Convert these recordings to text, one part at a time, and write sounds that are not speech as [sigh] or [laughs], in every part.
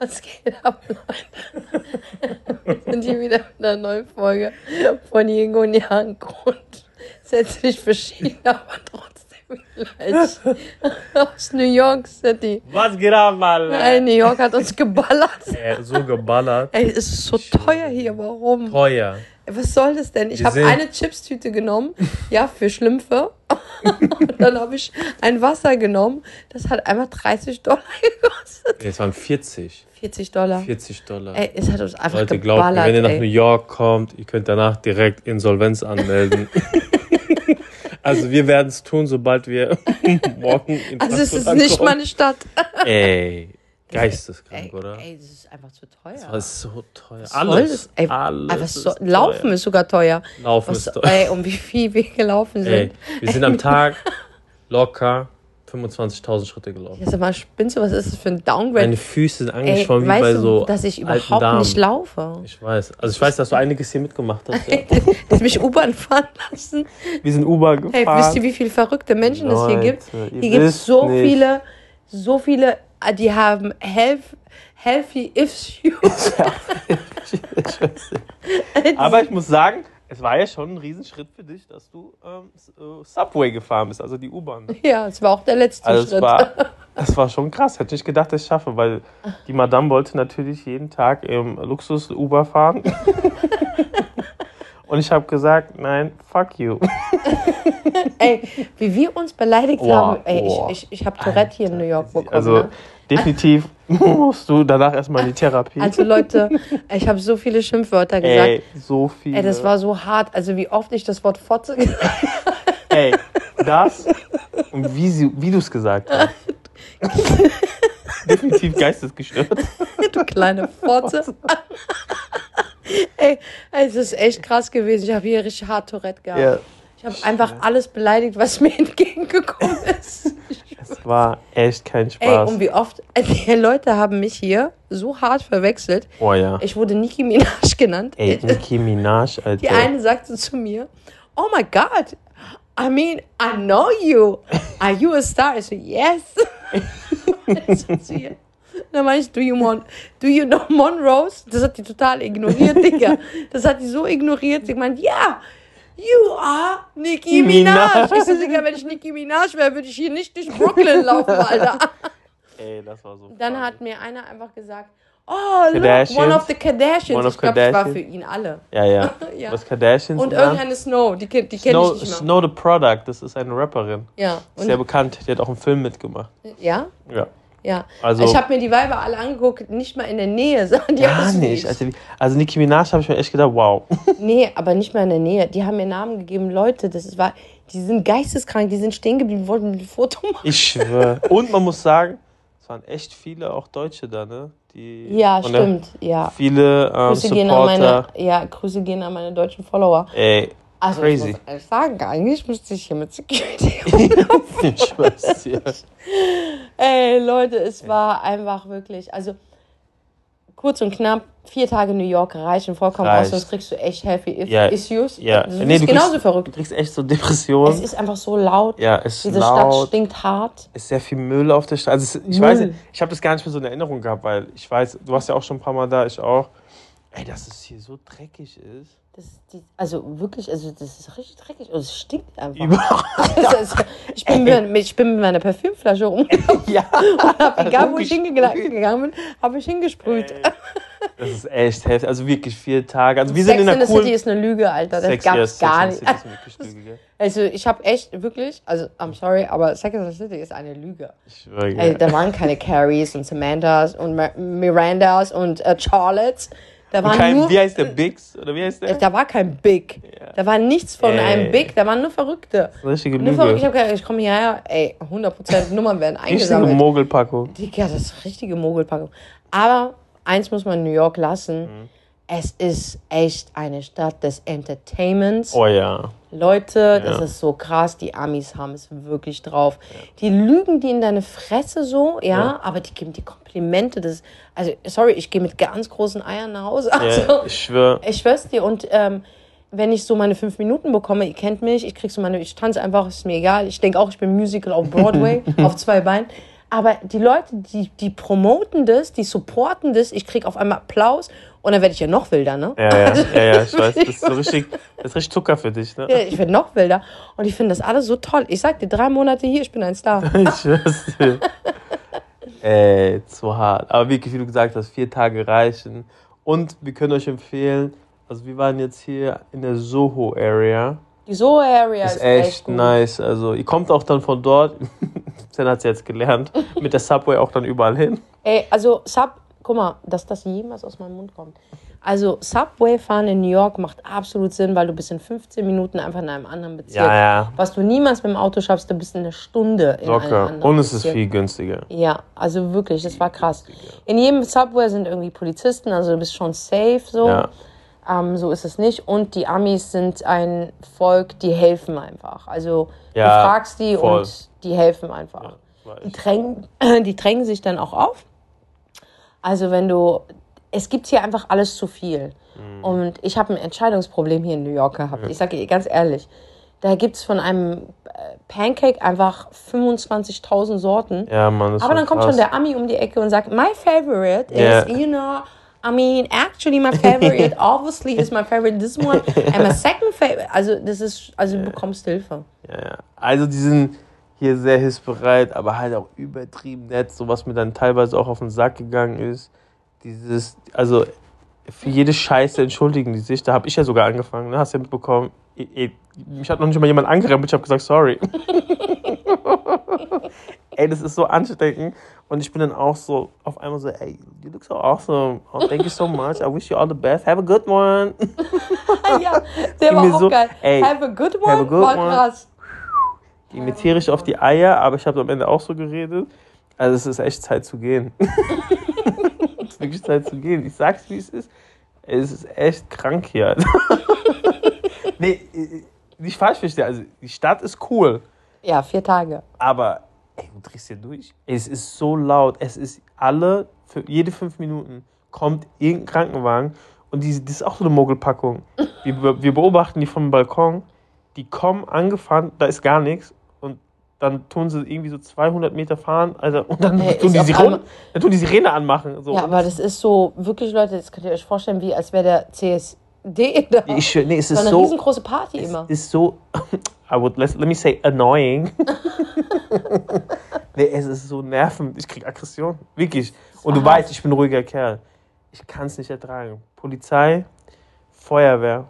Was geht ab, Leute? Wir sind hier wieder mit einer neuen Folge von Jingo und Yang und setzt sich verschieden, aber trotzdem gleich. Aus New York City. Was geht ab, Mann? Ey, New York hat uns geballert. Ey, so geballert. Ey, es ist so teuer hier, warum? Teuer. Was soll das denn? Ich habe eine Chipstüte genommen, ja, für Schlümpfe. [laughs] Und dann habe ich ein Wasser genommen, das hat einfach 30 Dollar [laughs] gekostet. Nee, es waren 40. 40 Dollar. 40 Dollar. Ey, es hat uns einfach Leute, glaubt mir, geballert. wenn ihr nach New. York kommt, ihr könnt danach direkt Insolvenz anmelden. [laughs] also wir werden es tun, sobald wir morgen in Also es ist nicht meine Stadt. Ey, geisteskrank, ey, oder? Ey, das ist einfach zu teuer. Das ist so teuer. Was Alles? Ey, alles ist so, teuer. Laufen ist sogar teuer. Laufen Was, ist teuer. ey, um wie viel wir gelaufen sind. Ey, wir sind am Tag [laughs] locker 25.000 Schritte gelaufen. Ja, sag mal, spinnst du, was ist das für ein Downgrade? Meine Füße sind Ey, angeschwommen wie weißt bei du, so dass ich überhaupt Damen. nicht laufe? Ich weiß. Also ich weiß, dass du einiges hier mitgemacht hast. Ja. [laughs] Dass mich U-Bahn fahren lassen. Wir sind Uber gefahren. Hey, wisst ihr, wie viele verrückte Menschen es hier gibt? Hier gibt es so nicht. viele, so viele, die haben health, healthy issues. [laughs] Aber ich muss sagen, es war ja schon ein Riesenschritt für dich, dass du ähm, äh, Subway gefahren bist, also die U-Bahn. ja, es war auch der letzte Also es Schritt. war, [laughs] das war schon krass. Hätte nicht gedacht, dass ich es schaffe, weil die Madame wollte natürlich jeden Tag im Luxus-Uber fahren. [laughs] Und ich habe gesagt, nein, fuck you. ey, wie wir uns beleidigt Boah, haben. Ey, boah. ich, ich, ich habe Tourette hier in New York bekommen. Also ne? Definitiv musst du danach erstmal in die Therapie. also Leute, ich habe so viele Schimpfwörter gesagt. Ey, so viel. Ey, das war so hart. Also wie oft ich das Wort Fotze gesagt [laughs] habe. Ey, das und wie, sie- wie du es gesagt hast. [laughs] Definitiv geistesgestört. du kleine Fotze. [laughs] Ey, es ist echt krass gewesen. Ich habe hier richtig hart Tourette gehabt. Ja, Ich habe einfach alles beleidigt, was mir entgegengekommen ist. War echt kein Ey, Spaß. und wie oft, [laughs] die Leute haben mich hier so hart verwechselt. oh ja. Ich wurde Nicki Minaj [laughs] genannt. Ey, Nicki Minaj, Alter. Die eine sagte zu mir, oh my God, I mean, I know you. Are you a star? Ich so, yes. [laughs] Dann meinte ich, do you, want, do you know Monrose? Das hat die total ignoriert, Digga. Das hat die so ignoriert. Sie meint, ja, you are Nicki Minaj. Minaj. Ich so, Digga, wenn ich Nicki Minaj wäre, würde ich hier nicht durch Brooklyn laufen, Alter. [laughs] Ey, das war so. Dann funny. hat mir einer einfach gesagt, oh, look, one of the Kardashians. One of ich glaube, das war für ihn alle. Ja, ja. [laughs] Ja. Was Kardashians Und irgendeine Snow, die, die kenne ich nicht mehr. Snow the Product, das ist eine Rapperin. Ja, und, Sehr bekannt. Die hat auch einen Film mitgemacht. ja, Ja. Ja. Also- ich habe mir die Weiber alle angeguckt, nicht mal in der Nähe [laughs] sahen die Gar nicht. ich. Also, also Nicki Minaj habe ich mir echt gedacht, wow. [laughs] Nee, aber nicht mal in der Nähe. Die haben mir Namen gegeben, Leute, das war, die sind geisteskrank, die sind stehen geblieben, wollten ein Foto machen. Ich schwöre. Und man muss sagen, es waren echt viele auch Deutsche da, ne? Die Ja, stimmt, ja. Viele ähm, Grüße gehen, an meine, Supporter. ja, Grüße gehen an meine deutschen Follower. Ey, Also Crazy. ich muss ehrlich sagen, eigentlich müsste ich hier mit Security [laughs] ich schwör's dir. Ey, Leute, es war einfach wirklich, also kurz und knapp, vier Tage New York reichen vollkommen aus, Reicht. sonst kriegst du echt if Ja, issues. Ja. Du Nee, du genauso kriegst, verrückt. Du kriegst echt so Depressionen. Es ist einfach so laut. ja, es ist Diese Stadt laut. stinkt hart. ist sehr viel Müll auf der Straße. Also es, ich Müll. weiß ich habe das gar nicht mehr so in Erinnerung gehabt, weil ich weiß, du warst ja auch schon ein paar Mal da, ich auch. Ey, dass es hier so dreckig ist. Das ist die, also wirklich, also das ist richtig dreckig und es stinkt einfach. Überall. [laughs] Ist, ich, bin mit, ich bin mit meiner Parfümflasche rumgelaufen [laughs] ja. [laughs] und hab, egal wo ich hingegangen bin, habe ich hingesprüht. Ey, Das ist echt heftig. Also wirklich vier Tage. Also wir sind Sex in in einer the coolen... City ist eine Lüge, Alter. Das Sex, gab's yes, gar Sex nicht. the ist wirklich Lüge, gell? Also ich habe echt wirklich, also I'm sorry, aber Sex in the City ist eine Lüge. Ich schwöre, Ey, da waren keine Carries und Samanthas und Mirandas und äh, Charlottes. Da waren kein, nur, wie heißt der? Biggs? Oder wie heißt der? da war kein Big. Ja. Da war nichts von Ey. einem Big, da waren nur Verrückte. Richtige Nur Verrückte. Ich, gesagt, ich komme hierher, ey, 100% Nummern werden [laughs] Richtige eingesammelt. Mogelpackung. Digga, das ist richtige Mogelpackung. Aber eins muss man in New York lassen. Mhm. Es ist echt eine Stadt des Entertainments. Oh ja. Leute, das Ja. ist so krass, die Amis haben es wirklich drauf. Die lügen die in deine Fresse so, ja, Ja. aber die geben die Komplimente. Das, also, sorry, ich gehe mit ganz großen Eiern nach Hause. Also, ja ich schwöre. ich schwör's dir. Und ähm, wenn ich so meine fünf Minuten bekomme, ihr kennt mich, ich krieg so meine, ich tanze einfach, ist mir egal. Ich denke auch, ich bin Musical auf Broadway, [laughs] auf zwei Beinen. Aber die Leute, die, die promoten das, die supporten das, ich krieg auf einmal Applaus und dann werde ich ja noch wilder, ne? Ja, ja, ja, ja, ich [laughs] weiß. Das ist so richtig, das ist richtig Zucker für dich, ne? Ja, ich werde noch wilder. Und ich finde das alles so toll. Ich sag dir, drei Monate hier, ich bin ein Star. [laughs] Ich schwör's dir. Ey, zu hart. Aber wirklich, wie du gesagt hast, vier Tage reichen. Und wir können euch empfehlen, also wir waren jetzt hier in der Soho-Area. Die Soho-Area Ist ist, echt gut. nice. Also ihr kommt auch dann von dort, Sen hat es jetzt gelernt, [laughs] mit der Subway auch dann überall hin. Ey, also Sub, guck mal, dass das jemals aus meinem Mund kommt. Also Subway fahren in New York macht absolut Sinn, weil du bist in 15 Minuten einfach in einem anderen Bezirk. Ja, ja. Was du niemals mit dem Auto schaffst, du bist in einer Stunde in einem Locker. anderen Und es ist Bezirk. viel günstiger. Ja, also wirklich, das war krass. In jedem Subway sind irgendwie Polizisten, also du bist schon safe so. Ja. Ähm, so ist es nicht. Und die Amis sind ein Volk, die helfen einfach. Also Ja, du fragst die voll. und die helfen einfach. Weiß Die drängen, [clears throat] die drängen sich dann auch auf. Also wenn du, es gibt hier einfach alles zu viel. Mhm. Und ich habe ein Entscheidungsproblem hier in New York gehabt. Ich sage dir ganz ehrlich, da gibt es von einem äh, Pancake einfach 25.000 Sorten. Ja, Mann, das Aber dann kommt krass. schon der Ami um die Ecke und sagt, my favorite Ja. is, you know, I mean, actually my favorite, [laughs] obviously is my favorite this one. And my second favorite, also das ist, also du bekommst Hilfe. Ja, ja. Also die sind hier sehr hilfsbereit, aber halt auch übertrieben nett, so was mir dann teilweise auch auf den Sack gegangen ist. Dieses, also für jede Scheiße entschuldigen die sich. Da habe ich ja sogar angefangen, ne? hast du ja mitbekommen. Ich, ich, mich hat noch nicht mal jemand angerempelt, ich habe gesagt, sorry. [laughs] [laughs] ey, das ist so ansteckend. Und ich bin dann auch so auf einmal so, ey, you look so awesome. Oh, thank you so much. I wish you all the best. Have a good one. [laughs] ja, der war mir auch so- geil. ey, have a good one, have a good war one. krass. Die imitiere ich auf die Eier, aber ich habe am Ende auch so geredet. Also es ist echt Zeit zu gehen. [laughs] es ist wirklich Zeit zu gehen. Ich sag's, wie es ist. Es ist echt krank hier. Nee, nicht falsch verstehen. Also die Stadt ist cool, Ja, vier Tage. aber ey, du drehst hier durch. Es ist so laut. Es ist alle, für jede fünf Minuten kommt irgendein Krankenwagen und die, das ist auch so eine Mogelpackung. Wir, wir beobachten die vom Balkon. Die kommen angefahren, da ist gar nichts. Und dann tun sie irgendwie so 200 Meter fahren, Alter, und dann, Ey, tun, die Sirene, dann tun die Sirene anmachen. So. Ja, aber das ist so, wirklich Leute, das könnt ihr euch vorstellen, wie als wäre der CSD da. ich, nee, es ist eine so, riesengroße Party es immer. ist so, I would, let, let me say annoying. [laughs] nee, es ist so nervend. Ich krieg Aggression. Wirklich. Und du weißt, ich bin ein ruhiger Kerl. Ich kann es nicht ertragen. Polizei, Feuerwehr,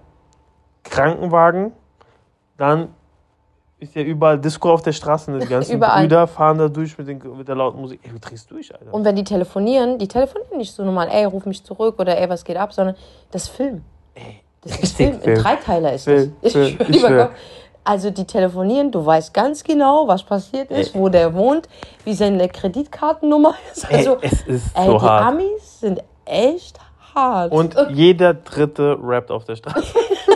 Krankenwagen, dann ist ja überall Disco auf der Straße. Ne? Die [laughs] ganzen Überall. Brüder fahren da durch mit, den, mit der lauten Musik. Ey, du drehst durch, Alter. Und wenn die telefonieren, die telefonieren nicht so normal, ey, ruf mich zurück oder ey, was geht ab, sondern das Film. Das ist [laughs] richtig Film. Ein Film. Dreiteiler ist Film, das. Film, ich schwör. Also die telefonieren, du weißt ganz genau, was passiert ist, wo der wohnt, wie seine Kreditkartennummer [laughs] ist. Ey, Also, es ist ey, so die hart. Amis sind echt hart. Und jeder Dritte rappt auf der Straße.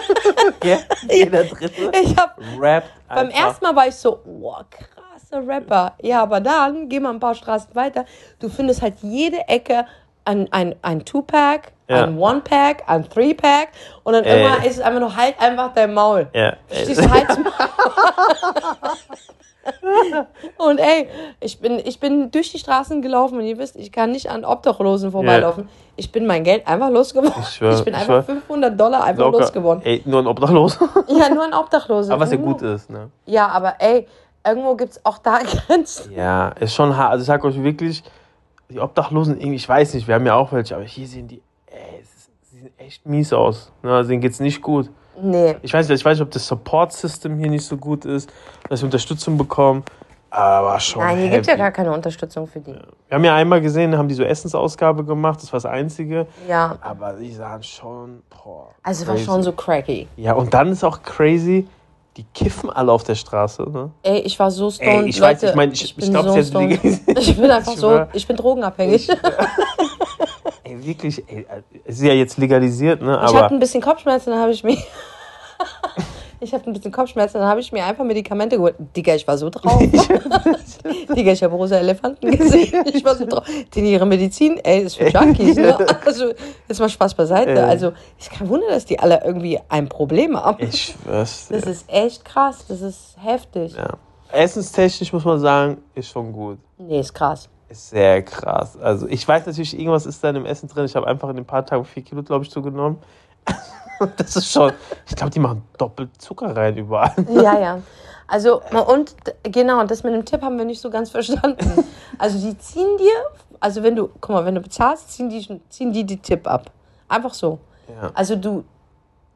[laughs] ja, jeder Dritte ich hab rappt Beim einfach. ersten Mal war ich so, oh, krasser Rapper. Ja, aber dann, geh mal ein paar Straßen weiter, du findest halt jede Ecke ein, ein, ein Two-Pack, Ja. ein One-Pack, ein Three-Pack und dann Ey. immer ist es einfach nur, halt einfach dein Maul. Ja, Stehst du halt [laughs] Und ey, ich bin, ich bin durch die Straßen gelaufen und ihr wisst, ich kann nicht an Obdachlosen vorbeilaufen. Ich bin mein Geld einfach losgeworden. Ich schwör, bin ich einfach schwör. 500 Dollar einfach Locker. losgeworden. Ey, nur ein Obdachlos. [laughs] Ja, nur ein Obdachloser. Aber was ja Nur- gut ist, ne? Ja, aber ey, irgendwo gibt es auch da [laughs] Grenzen. Ja, ist schon hart. Also ich sag euch wirklich, die Obdachlosen, irgendwie, ich weiß nicht, wir haben ja auch welche, aber hier sehen die, ey, sie sehen echt mies aus. Also denen geht's nicht gut. Nee. Ich weiß nicht, ich weiß nicht, ob das Support-System hier nicht so gut ist, dass sie Unterstützung bekommen. Aber schon. Nein, hier gibt es ja gar keine Unterstützung für die. Wir haben ja einmal gesehen, haben die so Essensausgabe gemacht, das war das Einzige. Ja. Aber die sahen schon. Boah, Also es war crazy. schon so cracky. Ja, und dann ist auch crazy, die kiffen alle auf der Straße. Ne? Ey, ich war so stoned. Ey, ich weiß, Leute, ich meine, ich, ich, bin glaube, so jetzt. [laughs] Ich bin einfach Ich so, ich bin drogenabhängig. Ich, Ey, wirklich, ey, es ist ja jetzt legalisiert, ne? hatte Aber ein bisschen Kopfschmerzen, dann habe ich mir. Ich hatte ein bisschen Kopfschmerzen, dann habe ich mir einfach Medikamente geholt. Digga, ich war so drauf. [laughs] [laughs] Digga, ich habe rosa Elefanten gesehen. [laughs] Ich war so drauf. Denn ihre Medizin, ey, ist für Junkies, ne? Also, jetzt mal Spaß beiseite. Ey. Also, ist kein Wunder, dass die alle irgendwie ein Problem haben. ich schwör's. Das ist echt krass, das ist heftig. Ja. essenstechnisch muss man sagen, ist schon gut. Nee, ist krass. Ist sehr krass. Also ich weiß natürlich, irgendwas ist da in dem Essen drin. Ich habe einfach in den paar Tagen vier Kilo, glaube ich, zugenommen. [laughs] das ist schon. Ich glaube, die machen doppelt Zucker rein überall. [laughs] Ja, ja. Also, und genau, das mit dem Tipp haben wir nicht so ganz verstanden. [laughs] Also, die ziehen dir, also wenn du, guck mal, wenn du bezahlst, ziehen die, ziehen die die Tipp ab. Einfach so. Ja. Also, du,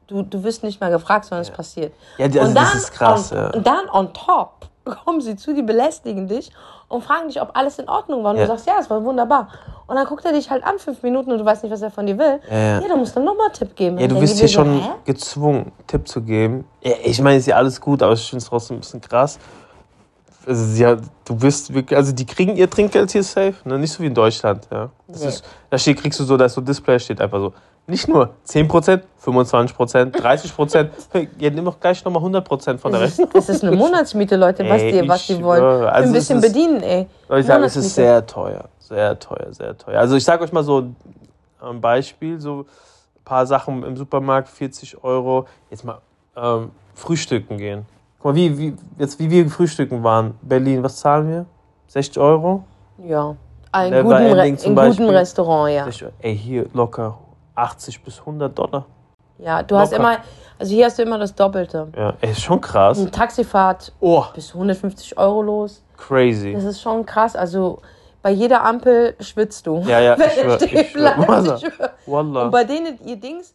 du, du wirst nicht mehr gefragt, sondern es passiert. Ja, also und das dann ist krass, on, ja. Und dann on top kommen sie zu, die belästigen dich und fragen dich, ob alles in Ordnung war. Und Ja. du sagst, ja, es war wunderbar. Und dann guckt er dich halt an, fünf Minuten, und du weißt nicht, was er von dir will. Ja, ja. du musst dann nochmal einen Tipp geben. Ja, du dann wirst denken hier schon so, gezwungen, Tipp zu geben. Ja, ich meine, ist ja alles gut, aber ich finde es trotzdem ein bisschen krass. Also, sie hat, du wirst wirklich, also die kriegen ihr Trinkgeld hier safe, ne? nicht so wie in Deutschland. Ja. Das Nee. ist, da steht, kriegst du so, da ist so Display, steht einfach so, nicht nur 10%, 25%, 30%, ja, nimm doch gleich nochmal 100% von der Das Rechnung. ist, das ist eine Monatsmiete, Leute, was Ey, die, was die wollen. Also ein bisschen ist- bedienen, ey. Soll ich sagen, es ist sehr teuer. Sehr teuer, sehr teuer. Also ich sage euch mal so ein Beispiel, so ein paar Sachen im Supermarkt, 40 Euro. Jetzt mal ähm, frühstücken gehen. Guck mal, wie, wie, jetzt, wie wir frühstücken waren. Berlin, was zahlen wir? 60 Euro? Ja. Ein guten, Re in guten. Restaurant, ja. 60 Euro. Ey, hier locker 80 bis 100 Dollar. Ja, du hast Locker. immer, also hier hast du immer das Doppelte. Ja, ey, ist schon krass. Eine Taxifahrt Oh, bis 150 Euro los. crazy. Das ist schon krass. Also bei jeder Ampel schwitzt du. Ja, ja, [laughs] ich schwör, ich schwör. Ich schwör. Wallah. Und bei denen, ihr Dings,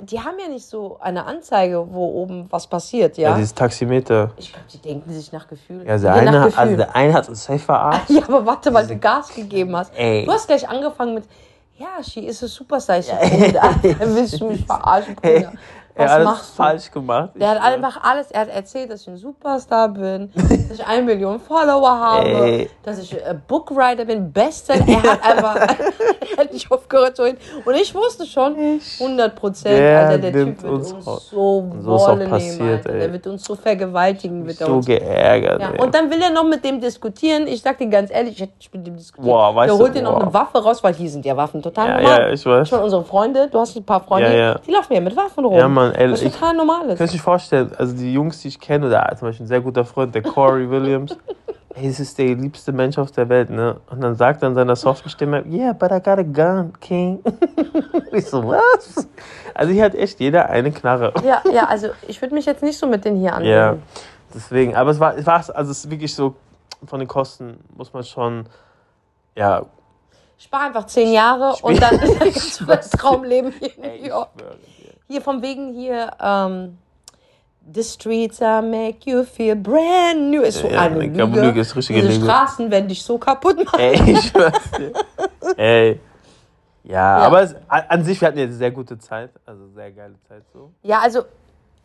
die haben ja nicht so eine Anzeige, wo oben was passiert, Ja, ja? dieses Taximeter. ich glaube, die denken sich nach Gefühl. Ja, der Nee, nach eine, Gefühl. also der eine hat uns safe verarscht. [laughs] Ja, aber warte, weil du Gas gegeben hast. Ey. Du hast gleich angefangen mit, ja, she is a superstar. Ich so, Bruder, [laughs] willst du mich verarschen, Bruder? Er hat alles falsch gemacht. Der hat einfach alles, er hat erzählt, dass ich ein Superstar bin, dass ich eine Million Follower habe, Ey. dass ich äh, Bookrider bin, Bestseller. Er hat einfach, [laughs] er hat nicht aufgehört zu reden. Und ich wusste schon, 100 Prozent, Der Alter, der Typ wird uns, uns so wollen nehmen. Der wird uns so vergewaltigen, wird so uns geärgert. ja, und dann will er noch mit dem diskutieren. Ich sag dir ganz ehrlich, ich hätte nicht mit dem diskutiert. Boah, weißt der holt dir noch eine Waffe raus, weil hier sind ja Waffen total ja, normal. ja, ich weiß. Schon unsere Freunde, du hast ein paar Freunde, Ja, ja. die laufen ja mit Waffen rum. Ja, Mann, ey, Was ich- total normal ist. Kannst du dir vorstellen, also die Jungs, die ich kenne, oder zum Beispiel ein sehr guter Freund, der Corey [laughs] Williams, ey, es ist der liebste Mensch auf der Welt, ne? Und dann sagt er in seiner soften Stimme, yeah, but I got a gun, King. [laughs] ich so, was? Also hier hat echt jeder eine Knarre. Ja, ja, also ich würde mich jetzt nicht so mit denen hier Ja, anlegen. deswegen, aber es war, es war, also es ist wirklich so, von den Kosten muss man schon, ja, Spar einfach zehn Jahre und dann [laughs] das Traumleben hier in New York. Hier von wegen hier, ähm, The streets are make you feel brand new. Ist so Ja, eine Lüge. Lüge, ist richtige Diese Lüge. Straßen werden dich so kaputt machen. Ey, ich schwör's dir. [laughs] Ey. Ja, Ja. aber es, an sich, wir hatten ja eine sehr gute Zeit. Also sehr geile Zeit so. Ja, also.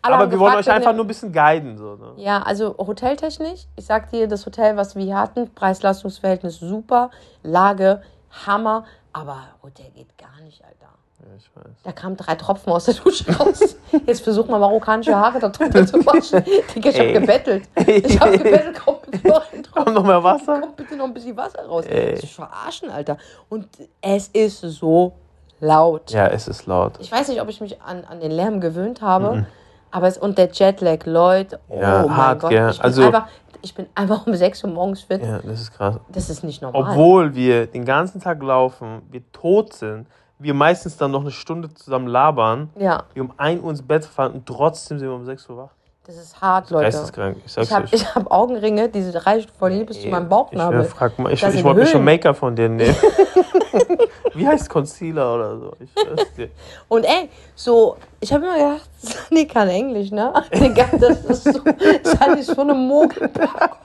aber wir wollen gefragt euch einfach nur ein bisschen guiden. So, ne? Ja, also hoteltechnisch. Ich sag dir, das Hotel, was wir hatten, Preis-Leistungs-Verhältnis super, Lage, Hammer, aber Hotel geht gar nicht, Alter. Ja, ich weiß. Da kamen drei Tropfen aus der Dusche raus. Jetzt versuch mal marokkanische Haare da drunter zu waschen. Digga, [laughs] ich hab Ey. gebettelt. Ich hab gebettelt, komm bitte noch [laughs] Tropfen. noch mehr Wasser? Kommt bitte noch ein bisschen Wasser raus. Ey. Das ist verarschen, Alter. Und es ist so laut. Ja, es ist laut. Ich weiß nicht, ob ich mich an, an den Lärm gewöhnt habe, aber es und der Jetlag, Leute, oh Ja, mein hart, Gott, gell? ich bin, Also- einfach, ich bin einfach um 6 Uhr morgens fit. Ja, das ist krass. Das ist nicht normal. Obwohl wir den ganzen Tag laufen, wir tot sind, wir meistens dann noch eine Stunde zusammen labern, ja, wir um 1 Uhr ins Bett fahren und trotzdem sind wir um 6 Uhr wach. Das ist hart, Leute. Geisteskrank, ich Ich habe ich hab Augenringe, diese reichen von hier bis zu meinem Ich, Bauchnabel. äh, frag mal, ich, ich wollte mir schon. Make-up von dir nehmen. [laughs] Wie heißt Concealer oder so? Ich schwör's dir. Und ey, so, ich habe immer gedacht, [laughs] Sunny kann Englisch, ne? [laughs] Digga, das ist so, Sunny ist so eine Mogelpackung.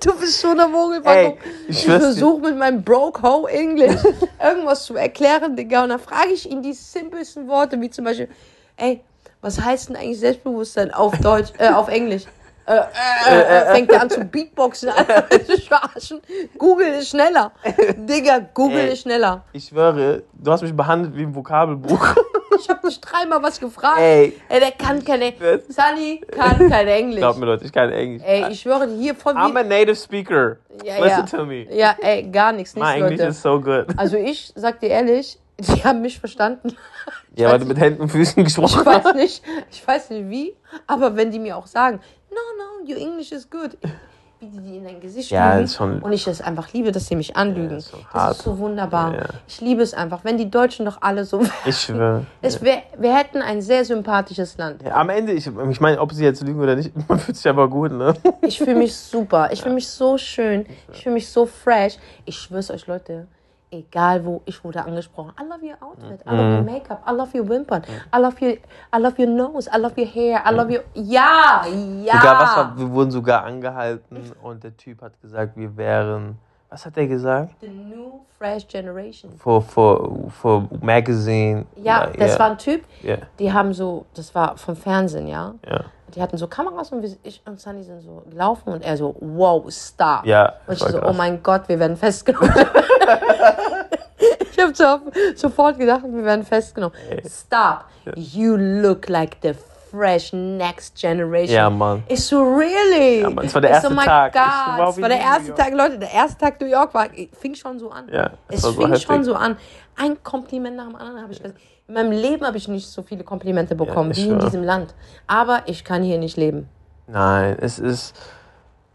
Du bist so eine Mogelpackung. Ich ich versuche mit meinem Broke Ho Englisch irgendwas zu erklären, Digga. Und dann frage ich ihn die simpelsten Worte, wie zum Beispiel, ey, was heißt denn eigentlich Selbstbewusstsein auf Deutsch, äh, auf Englisch? Äh, äh, äh, fängt er an zu Beatboxen, Alter, [laughs] zu verarschen. Google ist schneller. Digga, Google Ey. ist schneller. Ich schwöre, du hast mich behandelt wie ein Vokabelbuch. [laughs] Ich habe dich dreimal was gefragt. Ey. Ey, der kann keine. Was? Sunny kann kein Englisch. Glaub mir, Leute, ich kann Englisch. Ey, ich schwöre hier von I'm a native speaker. Ja, Listen ja. to me. Ja, ey, gar nichts, nichts, English Leute. is so good. Also ich sag dir ehrlich, die haben mich verstanden. [laughs] Ja, weil du mit Händen und Füßen [laughs] Ich gesprochen hast. weiß nicht, ich weiß nicht wie, aber wenn die mir auch sagen, no, no, your English is good. Wie die die in dein Gesicht Ja, lügen. schon- Und ich es einfach liebe, dass sie mich anlügen. ist schon das ist so wunderbar. Ja, ja. Ich liebe es einfach. Wenn die Deutschen doch alle so wären. Ich schwöre. [laughs] Es wär, wir hätten ein sehr sympathisches Land. Ja, am Ende, ich, ich meine, ob sie jetzt lügen oder nicht, [laughs] man fühlt sich aber gut, ne? Ich fühle mich super. Ich fühle mich so schön. Ich fühle mich so fresh. Ich schwör's euch, Leute. Egal wo, ich wurde angesprochen. I love your outfit. I love your Make-up. I love your Wimpern. I love your, I love your nose. I love your hair. I love your. Ja, ja. Sogar, was wir wurden sogar angehalten und der Typ hat gesagt, wir wären, was hat er gesagt? The new fresh generation. For, for, for magazine. Ja, das war ein Typ. Ja, Die haben so, das war vom Fernsehen, ja. ja. Die hatten so Kameras und wir, ich und Sunny sind so gelaufen und er so, wow, stop. Ja, Und ich so, krass. oh mein Gott, wir werden festgenommen. [laughs] ich habe so, sofort gedacht, wir werden festgenommen. Stop. You look like the fresh next generation. Ja, Mann. Ich so, really? Ja, Mann, es war der Ich erste so, my Tag. Ich so, God. wow, es wie war der erste. Tag, Leute, der erste Tag New York war, fing schon so an. Ja, es es war so fing heftig. schon so an. Ein Kompliment nach dem anderen habe ich gesagt. In meinem Leben habe ich nicht so viele Komplimente bekommen ich wie in diesem Land. Aber ich kann hier nicht leben. Nein, es ist,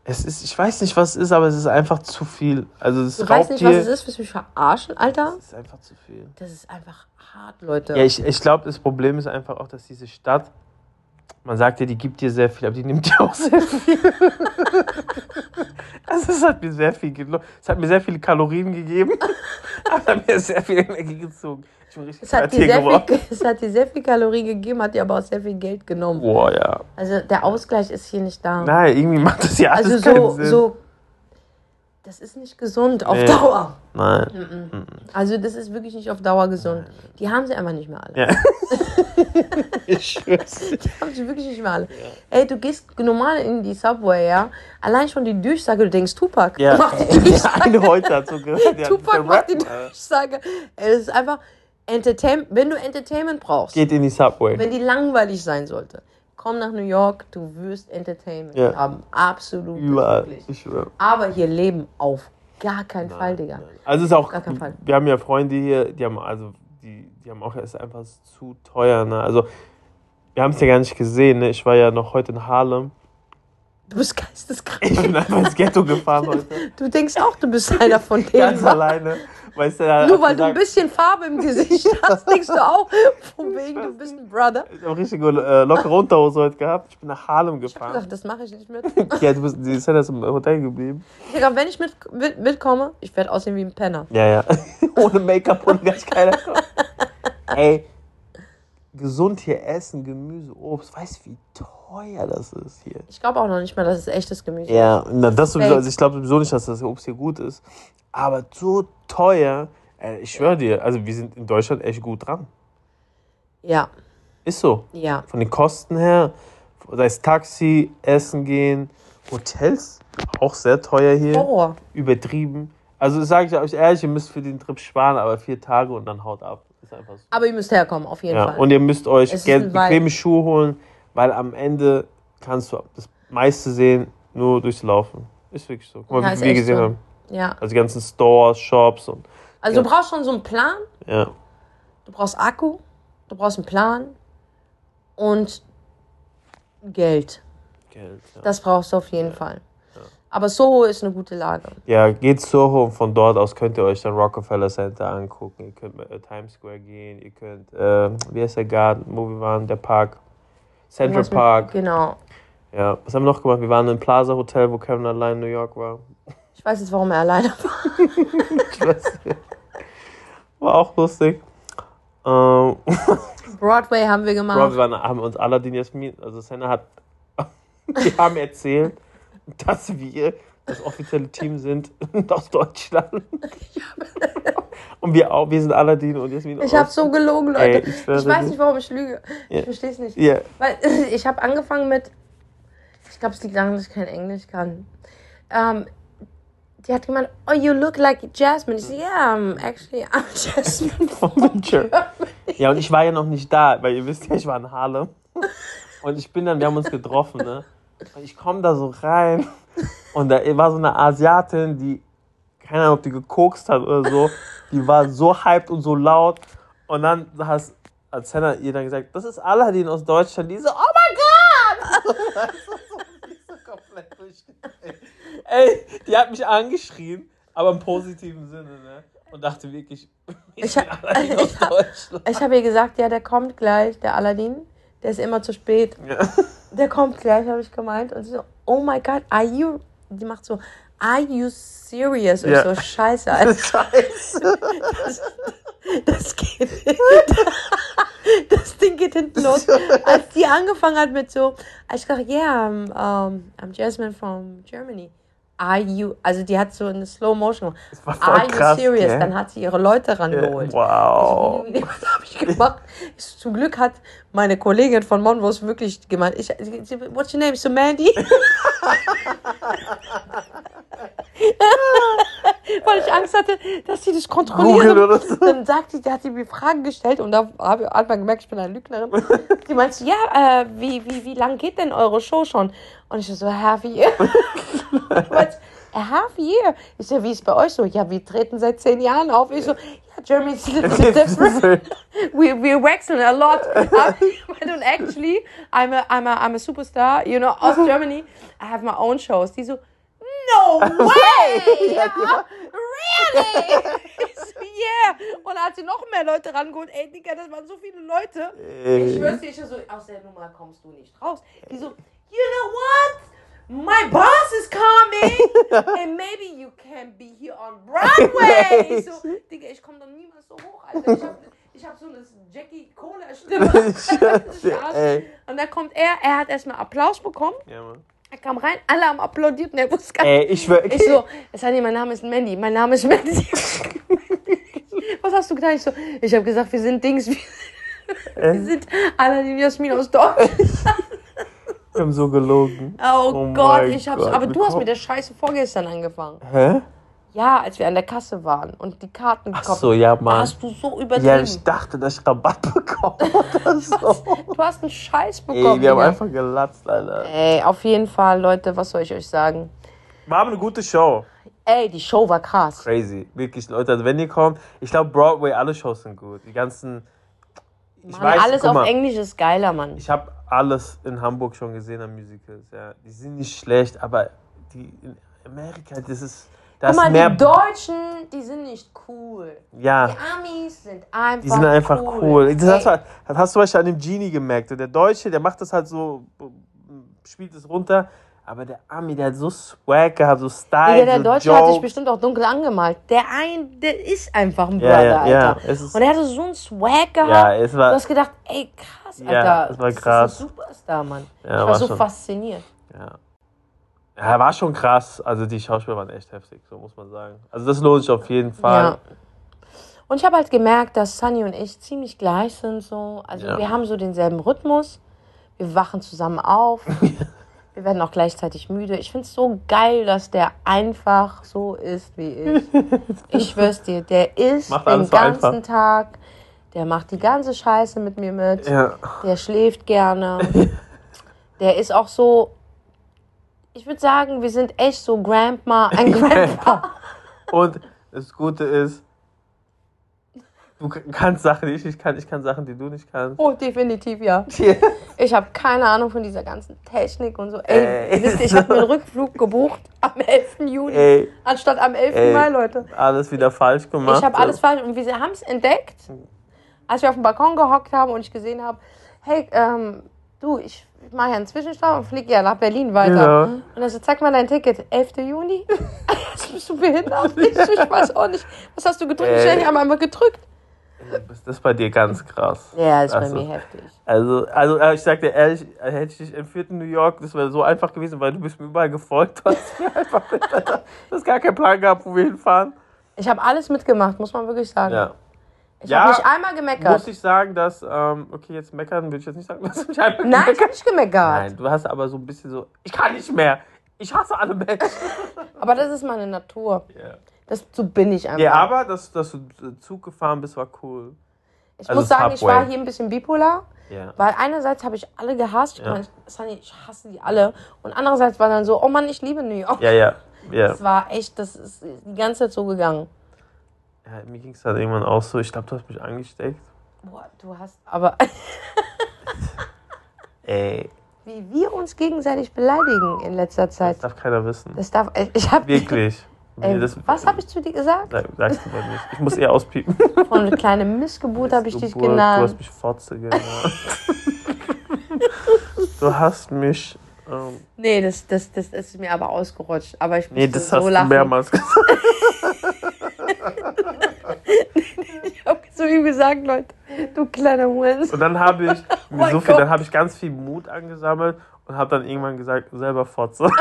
es ist, ich weiß nicht, was es ist, aber es ist einfach zu viel. Also es Du weißt nicht, dir. was es ist, willst du mich verarschen, Alter? Es ist einfach zu viel. Das ist einfach hart, Leute. Ja, ich, ich glaube, das Problem ist einfach auch, dass diese Stadt, man sagt ja, die gibt dir sehr viel, aber die nimmt [laughs] dir auch sehr viel. [laughs] also es hat mir sehr viel gelo- Es hat mir sehr viele Kalorien gegeben, [laughs] aber hat mir sehr viel Energie gezogen. Ich bin richtig es, hat dir sehr geworden. viel, es hat dir sehr viel Kalorien gegeben, hat dir aber auch sehr viel Geld genommen. Boah, ja. Also der Ausgleich ist hier nicht da. Nein, irgendwie macht das ja alles also keinen so, Sinn. so, das ist nicht gesund auf Nee. Dauer. Nein. Also das ist wirklich nicht auf Dauer gesund. Die haben sie einfach nicht mehr alle. Ja. [laughs] ich schwör's. Die haben sie wirklich nicht mehr alle. Ey, du gehst normal in die Subway, ja. Allein schon die Durchsage, du denkst, Tupac Ja, macht die [laughs] Durchsage. eine heute hat so gehört. [laughs] Tupac macht die Durchsage. Ey, das ist einfach Entertainment. Wenn du Entertainment brauchst, Geht in die Subway. wenn die langweilig sein sollte, komm nach New York, du wirst Entertainment Ja. haben. Absolut. Überall. Ich schwör. Aber hier leben auf gar keinen Fall, Digga. Also es ist auch, Gar keinen Fall. wir haben ja Freunde hier, die haben also, die, die haben auch, es ist einfach zu teuer, ne? Also wir haben es ja gar nicht gesehen, ne? Ich war ja noch heute in Harlem. Du bist geisteskrank. Ich bin einfach ins Ghetto gefahren heute, Du denkst auch, du bist einer von ganz denen. alleine. Weißt du, Nur weil du ein gesagt, bisschen Farbe im Gesicht [laughs] hast, denkst du auch, von wegen, du bist ein Brother. ich habe richtige äh, lockere Unterhose heute gehabt. Ich bin nach Harlem Ich hab gefahren. gesagt, das mache ich nicht mit. [laughs] Ja, du bist, die ist das im Hotel geblieben. Ich hab gesagt, wenn ich mit, mit, mitkomme, ich werde aussehen wie ein Penner. Ja, ja. [laughs] Ohne Make-up und gar keiner kommt. Ey, gesund hier essen, Gemüse, Obst. Weißt du, wie teuer das ist hier? Ich glaube auch noch nicht mal, dass es echtes Gemüse ist. Ja, na, das sowieso. Also ich glaube sowieso nicht, dass das Obst hier gut ist. Aber so teuer. Ey, ich schwöre dir, also wir sind in Deutschland echt gut dran. Ja, Ist so. ja. Von den Kosten her, sei es Taxi, Essen gehen, Hotels, auch sehr teuer hier. Horror. Übertrieben. Also sage ich euch ehrlich, ihr müsst für den Trip sparen, aber vier Tage und dann haut ab. Ist einfach so. Aber ihr müsst herkommen, auf jeden Ja, Fall. und ihr müsst euch Geld, bequeme Schuhe holen, weil am Ende kannst du das meiste sehen nur durchs Laufen. Ist wirklich so. Guck mal, Ja, wie wir gesehen so. haben. ja. Also die ganzen Stores, Shops und Also du brauchst schon so einen Plan, ja. du brauchst Akku, du brauchst einen Plan und Geld. Geld. Ja. Das brauchst du auf jeden Fall. Aber Soho ist eine gute Lage. ja, geht Soho und von dort aus könnt ihr euch dann Rockefeller Center angucken. Ihr könnt äh, Times Square gehen, ihr könnt, äh, wie heißt der Garten, wo wir waren, der Park, Central mit- Park. Genau. Ja, was haben wir noch gemacht? Wir waren im Plaza Hotel, wo Kevin allein in New York war. Ich weiß jetzt, warum er alleine war. [laughs] Ich weiß nicht. War auch lustig. Ähm, Broadway haben wir gemacht. wir waren, haben uns Aladdin Jasmin, also Senna hat, [laughs] die haben erzählt, dass wir das offizielle Team sind [laughs] aus Deutschland. Und wir auch, wir sind Aladdin und Jasmin Ich habe so gelogen, Leute. Ey, ich ich, weiß nicht, warum ich lüge. Ja. Ich verstehe es nicht. Ja, Weil [laughs] ich habe angefangen mit, ich glaube, es liegt daran, dass ich kein Englisch kann. Ähm, die hat gemeint, oh, you look like Jasmine. Ich so, yeah, I'm actually, I'm [laughs] Jasmine. [laughs] Venture. Ja, und ich war ja noch nicht da, weil ihr wisst ja, ich war in Harlem. Und ich bin dann, wir haben uns getroffen, ne? Und ich komme da so rein und da war so eine Asiatin, die, keine Ahnung, ob die gekokst hat oder so, die war so hyped und so laut. Und dann hast, als Senna ihr dann gesagt, das ist Aladdin aus Deutschland, die so, oh mein Gott! [laughs] So Ey, die hat mich angeschrien, aber im positiven Sinne, ne? Und dachte wirklich, [laughs] ich, bin Aladdin aus [laughs] ich hab- Deutschland. Ich habe ihr gesagt, ja, der kommt gleich, der Aladdin. Der ist immer zu spät. Ja. Der kommt gleich, habe ich gemeint. Und sie so, oh my God, are you... Die macht so, are you serious? Und Ja. so, scheiße, Alter. [laughs] Scheiße. Das geht. [laughs] Das Ding geht hinten los. Als die angefangen hat mit so, ich gesagt, yeah, I'm, um, I'm Jasmine from Germany. Are you, also die hat so eine Slow Motion gemacht. Das Are krass, you serious? gell? Dann hat sie ihre Leute rangeholt. Wow. Ich Was habe ich gemacht? Ich zum Glück hat meine Kollegin von Monvos wirklich gemeint, ich, what's your name? So Mandy? [laughs] [laughs] Weil ich Angst hatte, dass sie das kontrollieren. So. Dann sagt sie, hat sie mir Fragen gestellt und da habe ich man gemerkt, ich bin eine Lügnerin. [laughs] Sie meinte, ja, äh, wie, wie, wie lang geht denn eure Show schon? Und ich so, a half year. [laughs] Ich meinte, a half year? Ich so, wie ist bei euch so? Ja, wir treten seit zehn Jahren auf. Ich so, ja, Germany's a little bit different. We, we wechseln a lot. Und actually, I'm a, I'm, a, I'm a superstar, you know, aus Germany. I have my own shows. Die so, no [laughs] way! Ja, Ja, really? [laughs] So, yeah. Und da hat sie noch mehr Leute rangeholt. Ey, Digga, das waren so viele Leute. Ich schwör's dir, ich so, aus der Nummer kommst du nicht raus. Die so, you know what? My boss is coming [laughs] and maybe you can be here on Broadway. Ich so, Digga, ich komme doch niemals so hoch, Alter. Ich hab, ich hab so eine Jackie Cola-Stimme. Und dann kommt er, er hat erstmal Applaus bekommen. Ja, Mann. Er kam rein, alle haben applaudiert und er wusste gar nicht. Ey, ich schwör. Ich so, Sani, mein Name ist Mandy, mein Name ist Mandy. [laughs] Was hast du gedacht? Ich so, ich habe gesagt, wir sind Dings, wir, [laughs] wir sind Aladdin Jasmin aus Deutschland. Wir haben so gelogen. Oh, Oh Gott, ich hab's. Gott, Aber du hast mit der Scheiße vorgestern angefangen. Hä? Ja, als wir an der Kasse waren und die Karten Ach gekauft so, ja, Mann. hast du so übertrieben. Ja, ich dachte, dass ich Rabatt [laughs] bekomme oder so. du hast einen Scheiß bekommen. Ey, wir haben Digga. einfach gelatzt, Alter. Ey, auf jeden Fall, Leute, was soll ich euch sagen? Wir haben eine gute Show. Ey, die Show war krass. Crazy. Wirklich, Leute, also wenn ihr kommt, ich glaube, Broadway, alle Shows sind gut. Die ganzen. Ich Mann, weiß, alles auf mal, Englisch ist geiler, Mann. Ich habe alles in Hamburg schon gesehen an Musicals. Ja. Die sind nicht schlecht, aber die in Amerika, das ist. Guck mal, mehr. die Deutschen, die sind nicht cool. ja. Die Amis sind einfach Die sind einfach cool. Das, hast, du- das hast du an dem Genie gemerkt. Der Deutsche, der macht das halt so, spielt es runter. Aber der Ami, der hat so Swag gehabt, so Style. Digga, der so Deutsche hat sich Jokes. bestimmt auch dunkel angemalt. Der ein, der ist einfach ein Ja, Brother, ja, ja. Alter. Und er hatte so einen Swag gehabt. Ja, es war- du hast gedacht, ey, krass, Alter. Ja, es war krass. Das ist ein Superstar, Mann. Ja, ich war, war so schon. fasziniert. Ja. Ja, war schon krass. Also die Schauspieler waren echt heftig, so muss man sagen. Also das lohnt sich auf jeden Fall. Ja. Und ich habe halt gemerkt, dass Sunny und ich ziemlich gleich sind. So. Also Ja. wir haben so denselben Rhythmus. Wir wachen zusammen auf. [laughs] wir werden auch gleichzeitig müde. Ich finde es so geil, dass der einfach so ist wie ich. [laughs] Ich schwör's dir, der ist den ganzen einfach. Tag. Der macht die ganze Scheiße mit mir mit. Ja. Der schläft gerne. [laughs] der ist auch so. Ich würde sagen, wir sind echt so Grandma, ein [laughs] Grandpa. Und das Gute ist, du kannst Sachen, die ich nicht kann. Ich kann Sachen, die du nicht kannst. Oh, definitiv, ja. [laughs] Ich habe keine Ahnung von dieser ganzen Technik und so. Ey, Ey. wisst ihr, ich habe mir einen Rückflug gebucht am 11. Juni. Ey. Anstatt am 11. Ey. Mai, Leute. Alles wieder falsch gemacht. Ich habe alles falsch. Und wir haben es entdeckt, als wir auf dem Balkon gehockt haben und ich gesehen habe, hey, ähm, du, ich mache ja einen Zwischenstopp und fliege ja nach Berlin weiter. Ja. Und er so, zeig mal dein Ticket. 11. Juni? Jetzt bist du behindert. [laughs] Ich, ich weiß auch nicht. Was hast du gedrückt? Ey. Ich habe einmal gedrückt. Das ist bei dir ganz krass. Ja, ist Also, bei mir heftig. Also, also äh, ich sag dir ehrlich, äh, hätte ich dich entführt in New York, das wäre so einfach gewesen, weil du bist mir überall gefolgt. Du hast mir einfach [laughs] du hast gar keinen Plan gehabt, wo wir hinfahren. Ich habe alles mitgemacht, muss man wirklich sagen. Ja. Ich Ja, habe nicht einmal gemeckert. Muss ich sagen, dass, ähm, okay, jetzt meckern würde ich jetzt nicht sagen, [laughs] dass du mich einmal Nein, ich habe nicht gemeckert. Nein, du hast aber so ein bisschen so, ich kann nicht mehr. Ich hasse alle Menschen. [laughs] Aber das ist meine Natur. Ja, Das, so bin ich einfach. ja aber dass, dass du Zug gefahren bist, war cool. ich also muss sagen, ich Subway. war hier ein bisschen bipolar. Ja. Weil einerseits habe ich alle gehasst. Ich, Ja. meine, Sunny, ich hasse die alle. Und andererseits war dann so, oh Mann, ich liebe New York. Ja, ja. Ja, Das war echt, das ist die ganze Zeit so gegangen. Ja mir ging es dann irgendwann auch so, ich glaube, du hast mich angesteckt. Boah, du hast aber... [laughs] Ey, wie wir uns gegenseitig beleidigen in letzter Das Zeit. darf keiner wissen. Das darf. Ich hab, Wirklich. [laughs] Ey, Nee, das- was habe ich zu dir gesagt? Nein, sagst du mal nicht. Ich muss eher auspiepen. [laughs] Von eine kleine Missgeburt habe ich dich Geburt, Du genannt. hast mich Fotze genannt. du hast mich. Ähm, Nee, das, das, das ist mir aber ausgerutscht. Aber ich nee, musste das so hast lachen. du mehrmals gesagt. [laughs] Ich habe zu ihm gesagt, Leute, du kleiner Hurensohn. Und dann habe ich [laughs] mein so viel, dann habe ich ganz viel Mut angesammelt und habe dann irgendwann gesagt, selber Fotze. [laughs]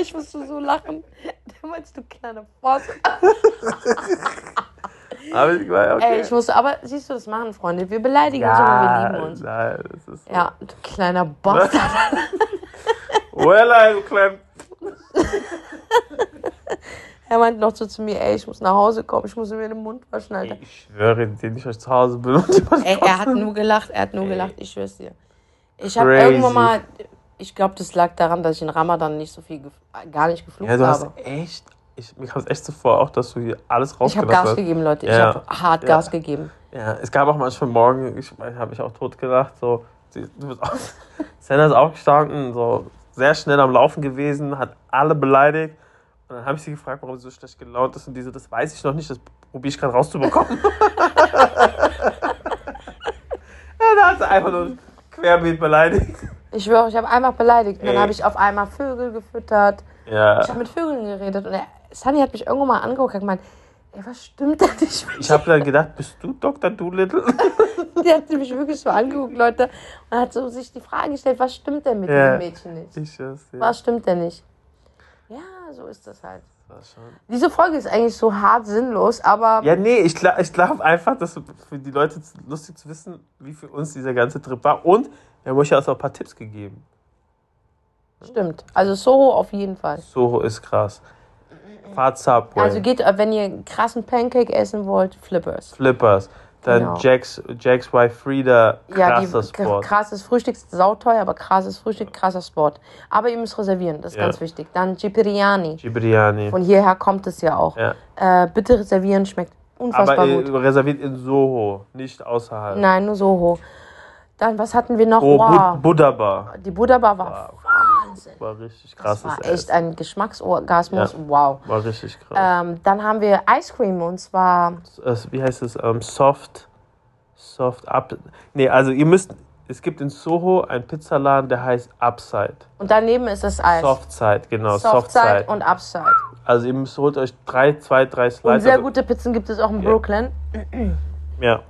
Ich musste so lachen. Meinst du kleiner Boss. Aber ich war okay. Ey, ich musste, aber siehst du, das machen Freunde. Wir beleidigen uns, aber wir lieben uns. Nein, das ist so. Ja, du kleiner Bastard. Well, ey, du klein. Er meint noch so zu mir, ey, ich muss nach Hause kommen, ich muss mir den Mund waschen, Alter. Ich schwöre dir, nicht, dass ich zu Hause bin und Ey, er hat nur gelacht, er hat nur Ey. gelacht, ich schwör's dir. Ich habe irgendwann mal, ich glaube, das lag daran, dass ich in Ramadan nicht so viel, gar nicht geflucht Ja, du hast habe. echt. Ich, mir kam es echt so vor, auch, dass du hier alles Ich habe rausgelassen Gas hast. gegeben, Leute. Ich Ja. habe hart Ja. Gas gegeben. Ja, es gab auch manchmal morgen, ich habe mich auch tot gelacht, so, du bist auch, [laughs] Senna ist aufgestanden, so, sehr schnell am Laufen gewesen, hat alle beleidigt. Und dann habe ich sie gefragt, warum sie so schlecht gelaunt ist. Und diese, das weiß ich noch nicht, das probiere ich gerade rauszubekommen. [laughs] [laughs] ja, da hat sie einfach nur querbeet beleidigt. Ich schwöre, ich habe einfach beleidigt. Und dann habe ich auf einmal Vögel gefüttert. Ja, Ich habe mit Vögeln geredet. Und Sunny hat mich irgendwann mal angeguckt und gemeint, ey, was stimmt da nicht mit ich habe dann gedacht, bist du Dr. Doolittle? [laughs] Der hat mich wirklich so angeguckt, Leute. Und hat so sich die Frage gestellt, was stimmt denn mit Ja. diesem Mädchen nicht? Ich weiß, ja. Was stimmt denn nicht? Ja, so ist das halt. Diese Folge ist eigentlich so hart sinnlos, aber Ja, nee, ich, gla- ich glaube einfach, dass für die Leute lustig zu wissen, wie für uns dieser ganze Trip war. Und wir haben euch ja auch so ein paar Tipps gegeben. stimmt. Also Soho auf jeden Fall. Soho ist krass. Fahrt Subway, Also geht, wenn ihr einen krassen Pancake essen wollt, Flippers. Flippers, dann Genau. Jack's, Jack's Ja, die krasser Sport. krasses Frühstück sauteuer, aber krasses Frühstück, krasser Sport. Aber ihr müsst reservieren, das ist Ja. ganz wichtig. Dann Cipriani. Gibriani. Von hierher kommt es ja auch. Ja. Äh, bitte reservieren, schmeckt unfassbar Aber äh, gut. reserviert in Soho, nicht außerhalb. Nein, nur Soho. Dann, was hatten wir noch? Oh, wow. Bud Buddha Bar. Die Buddha Bar war Wahnsinn. War richtig Das krasses war Essen. echt ein Geschmacksorgasmus. Ja. Wow. War richtig krass. Ähm, dann haben wir Ice Cream und zwar wie heißt es? Ähm, soft. Soft Up. Nee, also ihr müsst. Es gibt in Soho einen Pizzaladen, der heißt Upside. und daneben ist das Eis. Softside, genau. Softside Softside. und Upside. Also ihr müsst, holt euch drei, zwei, drei Slices. Und sehr gute Pizzen gibt es auch in. Brooklyn. Ja,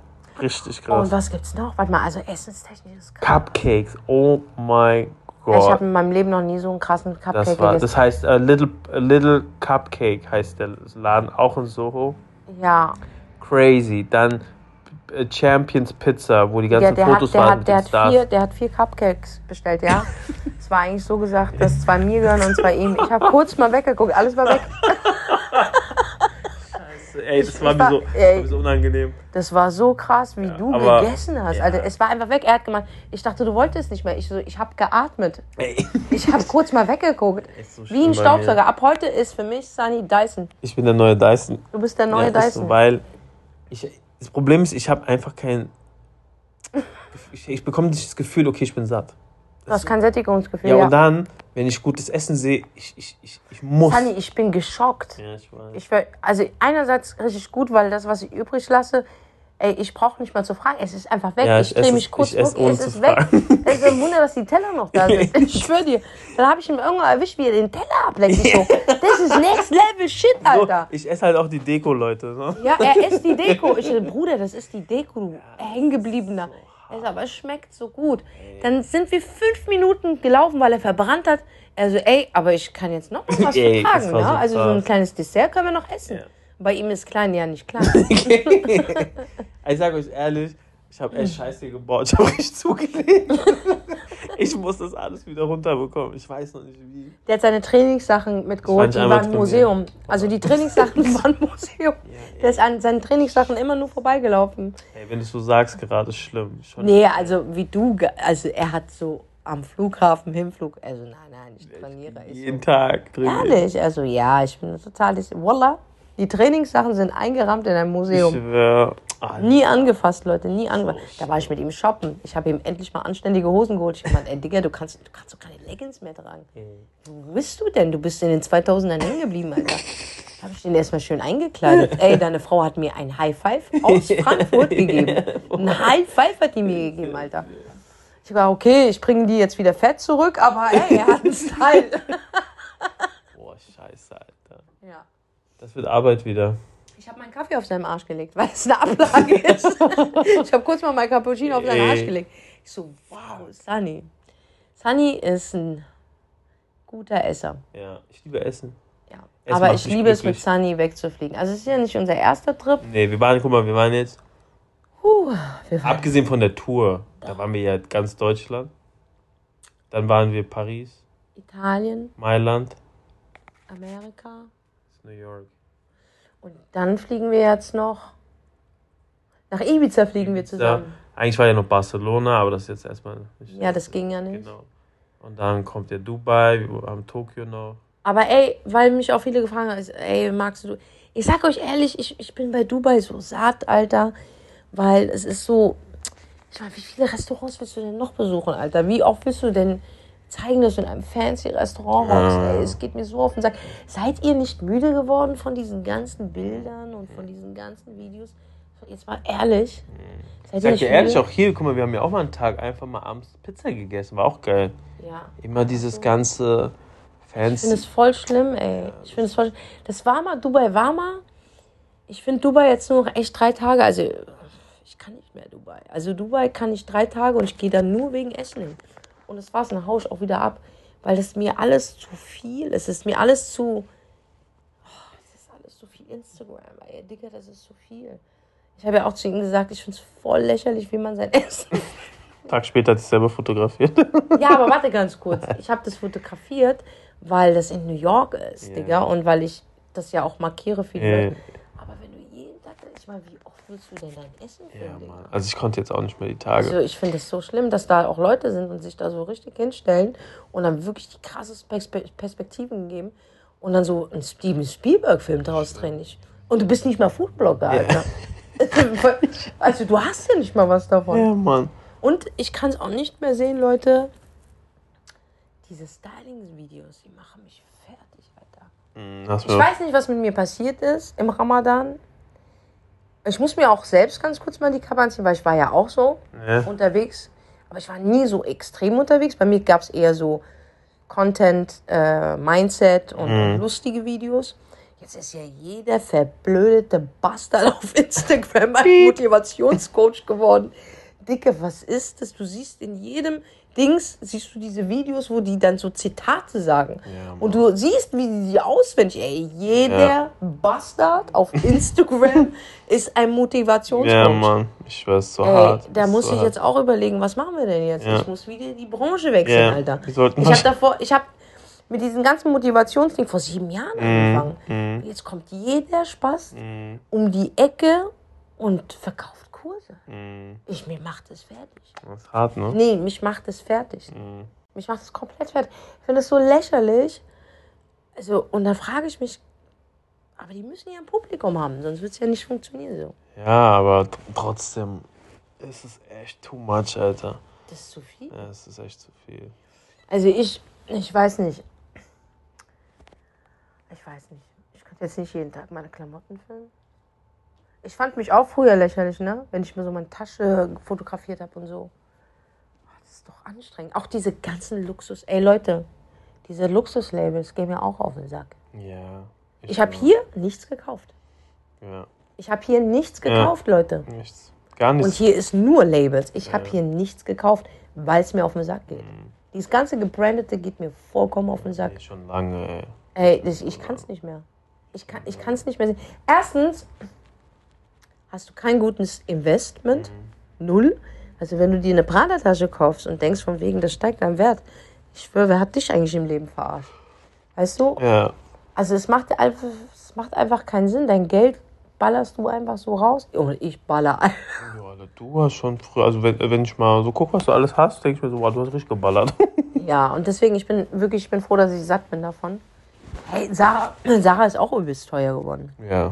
richtig Und krass. was gibt's noch? Warte mal, also essenstechnisch ist krass. Cupcakes, oh mein Ich habe Gott. in meinem Leben noch nie so einen krassen Cupcake Das war, gegessen. das heißt, a little, a little Cupcake heißt der Laden, auch in Soho. ja, Crazy. Dann äh, Champions Pizza, wo die ganzen der, Fotos hat, waren hat, der, hat Stars. vier, der hat vier Cupcakes bestellt, ja. [laughs] Es war eigentlich so gesagt, dass zwei mir gehören und zwei ihm. Ich habe kurz mal weggeguckt, alles war weg. [laughs] Ey, das war ich mir war- so, ey. war mir so unangenehm. Das war so krass, wie du aber- gegessen hast. ja. Alter, es war einfach weg. Er hat gemeint, ich dachte, du wolltest nicht mehr. Ich so, ich habe geatmet. Ey. Ich habe kurz mal weggeguckt. [laughs] So Wie ein Staubsauger. mir. Ab heute ist für mich Sunny Dyson. Ich bin der neue Dyson. Du bist der neue ja, Dyson. So, weil ich, das Problem ist, ich habe einfach kein. [laughs] Ich, ich bekomme nicht das Gefühl, okay, ich bin satt. Du hast kein Sättigungsgefühl. Ja, Ja, und dann, wenn ich gutes Essen sehe, ich, ich, ich, ich muss. Sunny, ich bin geschockt. Ja, ich weiß. Ich also einerseits richtig gut, weil das, was ich übrig lasse, ey, ich brauche nicht mal zu fragen. Es ist einfach weg. Ja, ich drehe mich kurz ich Es ist weg. Es ist ein Wunder, dass die Teller noch da sind. [laughs] Ich schwöre dir. Dann habe ich ihn irgendwann erwischt, wie er den Teller ableckt. Ich so, [laughs] das ist next level shit, so, Alter. ich esse halt auch die Deko, Leute. Ne? Ja, er isst die [laughs] Deko. Ich so, Bruder, das ist die Deko, hängengebliebener. Er aber es schmeckt so gut. Dann sind wir fünf Minuten gelaufen, weil er verbrannt hat. Er so, ey, aber ich kann jetzt noch mal [laughs] was Ey, vertragen. Ne? so also so ein kleines Dessert können wir noch essen. Ja. Bei ihm ist klein ja nicht klein. [laughs] Ich sage euch ehrlich, ich habe echt Scheiße gebaut. [laughs] Ich habe richtig zugelegt. Ich muss das alles wieder runterbekommen. Ich weiß noch nicht wie. Der hat seine Trainingssachen mitgeholt, die einmal [laughs] waren im. Museum. Also die Trainingssachen waren im Museum. Der ist an seinen Trainingssachen immer nur vorbeigelaufen. Ey, wenn du es so sagst, gerade ist schlimm. Schon Nee, also wie du, also er hat so am Flughafen, Hinflug, also nein, nein, ich trainiere. Ich so, jeden Tag drin. Ehrlich, also ja, ich bin total, Wallah, die Trainingssachen sind eingerahmt in einem Ich Museum. schwör. Ah, Nie angefasst, Leute, nie angefasst. Da war ich mit ihm shoppen. Ich habe ihm endlich mal anständige Hosen geholt. Ich habe gemeint, ey Digga, du kannst, du kannst doch keine Leggings mehr tragen. Wo bist du denn? Du bist in den 2000ern hängen geblieben, Alter. Da habe ich den erstmal schön eingekleidet. Ey, deine Frau hat mir ein High Five aus [laughs] Frankfurt gegeben. Ein High Five hat die mir gegeben, Alter. Ich war, okay, ich bringe die jetzt wieder fett zurück, aber ey, er hat einen Style. [laughs] Boah, scheiße, Alter. Ja. Das wird Arbeit wieder. Ich habe meinen Kaffee auf seinen Arsch gelegt, weil es eine Ablage [laughs] ist. ich habe kurz mal mein Cappuccino auf seinen Arsch gelegt. Ich so, wow, Sunny. Sunny ist ein guter Esser. Ja, ich liebe Essen. Ja. Es Aber ich liebe es, mit glücklich. Sunny wegzufliegen. Also es ist ja nicht unser erster Trip. Nee, wir waren, guck mal, wir waren jetzt, Puh, wir waren abgesehen von der Tour, da waren wir ja ganz Deutschland. Dann waren wir Paris, Italien, Mailand, Amerika. New York. Und dann fliegen wir jetzt noch. Nach Ibiza fliegen wir Ja, zusammen. eigentlich war ja noch Barcelona, aber das ist jetzt erstmal nicht. Ja, das ging ja nicht. Genau. Und dann kommt ja Dubai, wir haben Tokio noch. Aber ey, weil mich auch viele gefragt haben, ey, magst du. Ich sag euch ehrlich, ich, ich bin bei Dubai so satt, Alter. Weil es ist so. Ich meine, wie viele Restaurants willst du denn noch besuchen, Alter? Wie oft willst du denn zeigen, dass du in einem fancy Restaurant hockst? Ey, es geht mir so auf den Sack. Seid ihr nicht müde geworden von diesen ganzen Bildern und von diesen ganzen Videos? Jetzt mal ehrlich. Seid Ich sag dir ehrlich, auch hier, guck mal, wir haben ja auch mal einen Tag einfach mal abends Pizza gegessen, war auch geil. Ja. Immer dieses ganze Ich finde Fancy. es voll schlimm, ey. Ich finde es voll schlimm. Das war mal, Dubai war mal. Ich finde Dubai jetzt nur noch echt drei Tage. Also, ich kann nicht mehr Dubai. Also, Dubai kann ich drei Tage und ich gehe dann nur wegen Essen hin. Und das war's, dann hau ich auch wieder ab. Weil das mir alles zu viel ist. Es ist mir alles zu. Oh, es ist alles zu viel Instagram, ey. Digga, das ist zu viel. Ich habe ja auch zu ihm gesagt, ich finde es voll lächerlich, wie man sein [laughs] Essen [laughs] Tag später hat ich selber fotografiert. [laughs] ja, aber warte ganz kurz. Ich habe das fotografiert, weil das in New York ist, Ja. Digga. Und weil ich das ja auch markiere für die Ja. Leute. Aber wenn du jeden Tag, ich meine, wie oft willst du denn dein Essen Ja, filmen, Digga? Mann. Also ich konnte jetzt auch nicht mehr die Tage. Also ich finde es so schlimm, dass da auch Leute sind und sich da so richtig hinstellen und dann wirklich die krassesten Perspe Perspektiven geben und dann so einen Steven Spielberg-Film draus drehen. Und du bist nicht mal Foodblogger, Alter. [laughs] also du hast ja nicht mal was davon. ja, Mann. Und ich kann es auch nicht mehr sehen, Leute. Diese Styling-Videos, die machen mich fertig, Alter. Hast Ich weiß nicht, was mit mir passiert ist im Ramadan. Ich muss mir auch selbst ganz kurz mal die Kappe anziehen, weil ich war ja auch so Ja. unterwegs. Aber ich war nie so extrem unterwegs. Bei mir gab es eher so Content, äh, Mindset und, Mhm. und lustige Videos. Jetzt ist ja jeder verblödete Bastard [laughs] auf Instagram ein Motivationscoach geworden. Dicke, was ist das? Du siehst in jedem Dings, siehst du diese Videos, wo die dann so Zitate sagen. Ja, und du siehst, wie die die auswendig, ey, jeder Ja. Bastard auf [laughs] Instagram ist ein Motivationscoach. Ja, Mann. Ich schwör's so Ey, hart. da muss so ich hart. jetzt auch überlegen, was machen wir denn jetzt? Ja. Ich muss wieder die Branche wechseln, Alter. Ich habe davor, ich habe mit diesem ganzen Motivationsding vor sieben Jahren Mhm. angefangen. Jetzt kommt jeder Spaß um die Ecke und verkauft Kurse. Mhm. Ich, mir macht es fertig. Das ist hart, ne? Nee, mich macht es fertig. Mhm. Mich macht es komplett fertig. Ich finde es so lächerlich. Also, und dann frage ich mich, aber die müssen ja ein Publikum haben, sonst wird es ja nicht funktionieren so. Ja, aber tr- trotzdem ist es echt too much, Alter. Das ist zu viel. Ja, es ist echt zu viel. Also ich, ich weiß nicht. Ich weiß nicht. Ich könnte jetzt nicht jeden Tag meine Klamotten filmen. Ich fand mich auch früher lächerlich, ne? Wenn ich mir so meine Tasche fotografiert habe und so. Ah, Das ist doch anstrengend. Auch diese ganzen Luxus. Ey Leute, diese Luxuslabels gehen mir auch auf den Sack. Ja. Ich habe auch. hier nichts gekauft. Ja, Ich habe hier nichts gekauft, Leute. nichts. Gar nichts. Und hier ist nur Labels. Ich habe Ja. hier nichts gekauft, weil es mir auf den Sack geht. Dieses ganze gebrandete geht mir vollkommen auf den Sack. Nee, schon lange, ey. Ey, das, ich kann es nicht mehr. Ich kann es ich nicht mehr sehen. Erstens hast du kein gutes Investment. Null. Also wenn du dir eine Prada-Tasche kaufst und denkst von wegen, das steigt dein Wert. Ich schwöre, wer hat dich eigentlich im Leben verarscht? Weißt du? Ja, Also es macht einfach, es macht einfach keinen Sinn. Dein Geld ballerst du einfach so raus. Und ich baller einfach. Ja, Alter, du hast schon früher, also wenn, wenn ich mal so gucke, was du alles hast, denke ich mir so, wow, du hast richtig geballert. [laughs] Ja, und deswegen, ich bin wirklich, ich bin froh, dass ich satt bin davon. Hey, Sarah, [clears throat] Sarah ist auch übelst teuer geworden. ja.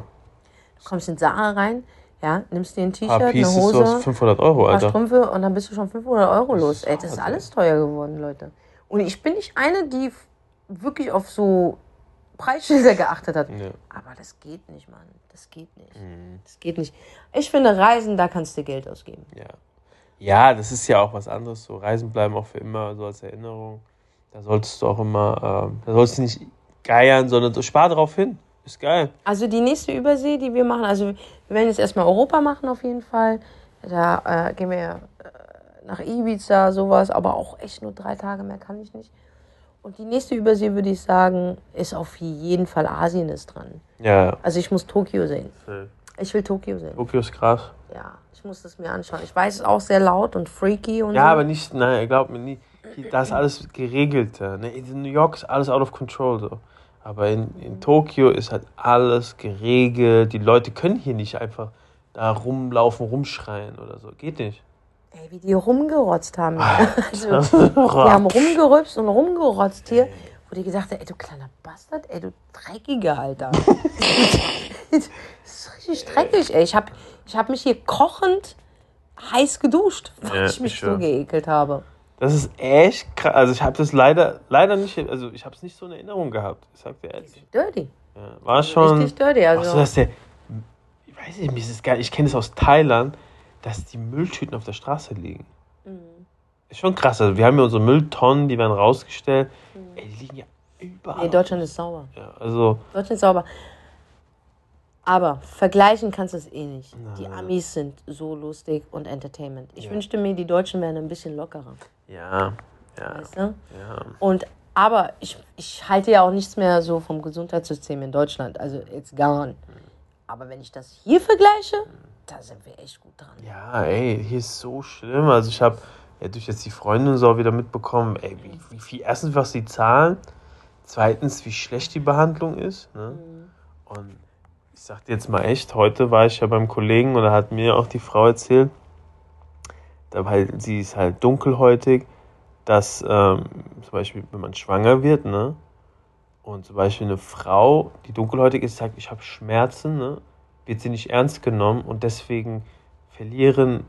Du kommst in Sarah rein, Ja, nimmst dir ein T-Shirt, eine so Hose, aus 500 Euro, Alter. Strümpfe und dann bist du schon 500 Euro los. ist Ey, das ist alles teuer geworden, Leute. Und ich bin nicht eine, die wirklich auf so Preisschilder [laughs] geachtet hat. Ja. Aber das geht nicht, Mann. Das geht nicht. Mhm. Das geht nicht. Ich finde, Reisen, da kannst du Geld ausgeben. Ja. ja, das ist ja auch was anderes. So Reisen bleiben auch für immer so als Erinnerung. Da solltest du auch immer, ähm, da solltest du nicht geiern, sondern so, spar drauf hin. Ist geil. Also die nächste Übersee, die wir machen, also wir werden jetzt erstmal Europa machen auf jeden Fall. Da äh, gehen wir äh, nach Ibiza, sowas, aber auch echt nur drei Tage mehr kann ich nicht. Und die nächste Übersee, würde ich sagen, ist auf jeden Fall Asien ist dran. Ja, Also ich muss Tokio sehen. Ich will Tokio sehen. Tokio ist krass. Ja, ich muss das mir anschauen. Ich weiß, es ist auch sehr laut und freaky und Ja, so. aber nicht, nein, glaub mir nie. Da ist alles geregelt. Ne? In New York ist alles out of control. So. Aber in, in Tokio ist halt alles geregelt. Die Leute können hier nicht einfach da rumlaufen, rumschreien oder so. Geht nicht. Ey, wie die rumgerotzt haben. [laughs] Also, die haben rumgerübst und rumgerotzt hier. Wo die gesagt haben, ey, du kleiner Bastard, ey, du Dreckiger, Alter. [laughs] das ist richtig dreckig, ey. Ich hab, ich hab mich hier kochend heiß geduscht, weil Ja, ich mich ich so geekelt habe. Das ist echt krass. Also ich habe das leider, leider nicht, also ich habe es nicht so in Erinnerung gehabt. Ich sag dir ehrlich. Dirty. Ja, war schon. Richtig dirty. Ach so, Also, dass der, ich weiß nicht, mir ist es geil. Ich kenne es aus Thailand, dass die Mülltüten auf der Straße liegen. Mhm. Ist schon krass. Also wir haben ja unsere Mülltonnen, die werden rausgestellt. Ey, die liegen ja überall. Mhm. nee, Deutschland ist sauber. ja, also, Deutschland ist sauber. Aber vergleichen kannst du es eh nicht. Die Nein. Amis sind so lustig und Entertainment. Ich Ja. wünschte mir, die Deutschen wären ein bisschen lockerer. Ja, ja, Weißt du? ja. Und aber ich, ich halte ja auch nichts mehr so vom Gesundheitssystem in Deutschland. Also it's gone. Aber wenn ich das hier vergleiche, da sind wir echt gut dran. Ja, ey, hier ist so schlimm. Also ich habe ja, durch jetzt die Freunde und so auch wieder mitbekommen, ey, wie, wie viel, erstens, was sie zahlen, zweitens, wie schlecht die Behandlung ist. Ne? Und ich sag dir jetzt mal echt, heute war ich ja beim Kollegen und da hat mir auch die Frau erzählt, weil sie ist halt dunkelhäutig, dass ähm, zum Beispiel, wenn man schwanger wird, ne? Und zum Beispiel eine Frau, die dunkelhäutig ist, sagt, ich habe Schmerzen, ne? Wird sie nicht ernst genommen und deswegen verlieren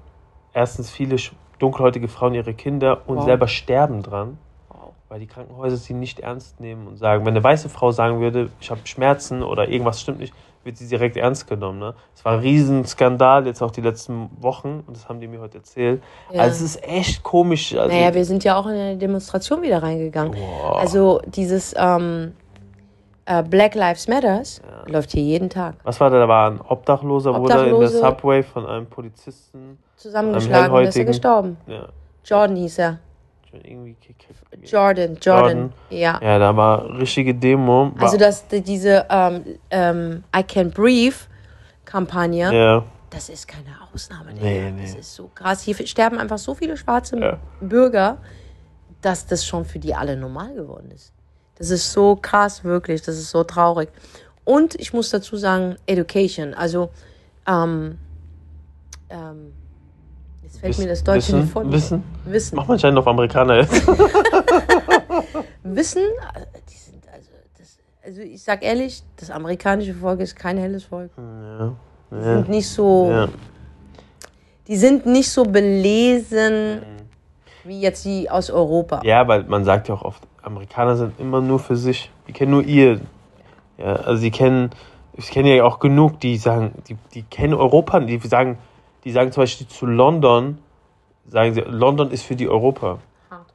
erstens viele dunkelhäutige Frauen ihre Kinder und Wow. selber sterben dran Wow. weil die Krankenhäuser sie nicht ernst nehmen und sagen, wenn eine weiße Frau sagen würde, ich habe Schmerzen oder irgendwas stimmt nicht, wird sie direkt ernst genommen. Ne? Es war ein Riesenskandal jetzt auch die letzten Wochen und das haben die mir heute erzählt. Ja. Also es ist echt komisch. Also, Naja, wir sind ja auch in eine Demonstration wieder reingegangen. Boah. Also dieses ähm, äh, Black Lives Matters läuft hier jeden Tag. was war da? Da war ein Obdachloser, wurde in der Obdachlose. Subway von einem Polizisten, Zusammengeschlagen und ist er gestorben. ja, Jordan hieß er. Irgendwie. Jordan, Jordan. Jordan. Ja. Ja, da war richtige Demo. War, Also dass die- diese ähm, ähm, I Can Breathe Kampagne, ja, das ist keine Ausnahme. Nee, nee. Das ist so krass. Hier sterben einfach so viele schwarze Ja. Bürger, dass das schon für die alle normal geworden ist. Das ist so krass, wirklich. Das ist so traurig. Und ich muss dazu sagen, Education. Also, ähm, ähm, jetzt fällt Wiss- mir das Deutsche Wissen, nicht vor. Wissen. Wissen. Macht man anscheinend auf Amerikaner jetzt. Wissen, die sind also, das, also ich sag ehrlich, das amerikanische Volk ist kein helles Volk. ja. Die Ja. sind nicht so, ja. die sind nicht so belesen wie jetzt die aus Europa. Ja, weil man sagt ja auch oft, Amerikaner sind immer nur für sich. Die kennen nur ihr. Ja, also sie kennen, ich kenne ja auch genug, die sagen, die, die kennen Europa, die sagen, die sagen zum Beispiel zu London, sagen sie, London ist für die Europa. Hart.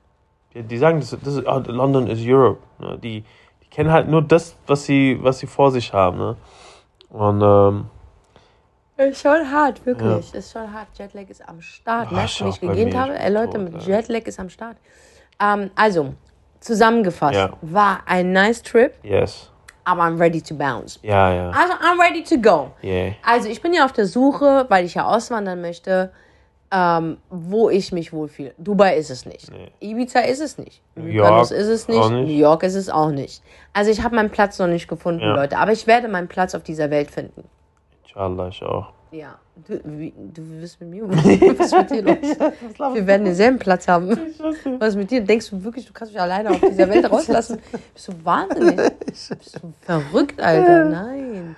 Die, die sagen, das, das ist, oh, London is Europe. Ne? Die, die kennen halt nur das, was sie, was sie vor sich haben. Ne? Und ähm, Ist schon hart, wirklich. Ist schon hart. Jetlag ist am Start. Ja, ne? ist Wie ich gegähnt habe, ey bin Leute, tot, mit ja. Jetlag ist am Start. Ähm, also, zusammengefasst, Ja. war ein nice Trip, yes. Aber I'm ready to bounce. Ja, ja. Also, I'm ready to go. Yeah. Also ich bin ja auf der Suche, weil ich ja auswandern möchte, ähm, wo ich mich wohlfühle. Dubai ist es nicht. Nee. Ibiza ist es nicht. Mykonos ist es nicht. nicht. New York ist es auch nicht. Also ich habe meinen Platz noch nicht gefunden, Ja. Leute. Aber ich werde meinen Platz auf dieser Welt finden. Inshallah, ich auch. Ja. Du, wie, du wirst mit mir. [laughs] Was ist mit dir los? [laughs] Wir werden denselben Platz haben. Was ist mit dir? Denkst du wirklich, du kannst mich alleine auf dieser Welt rauslassen? [laughs] Bist du wahnsinnig? Bist du verrückt, Alter? Nein.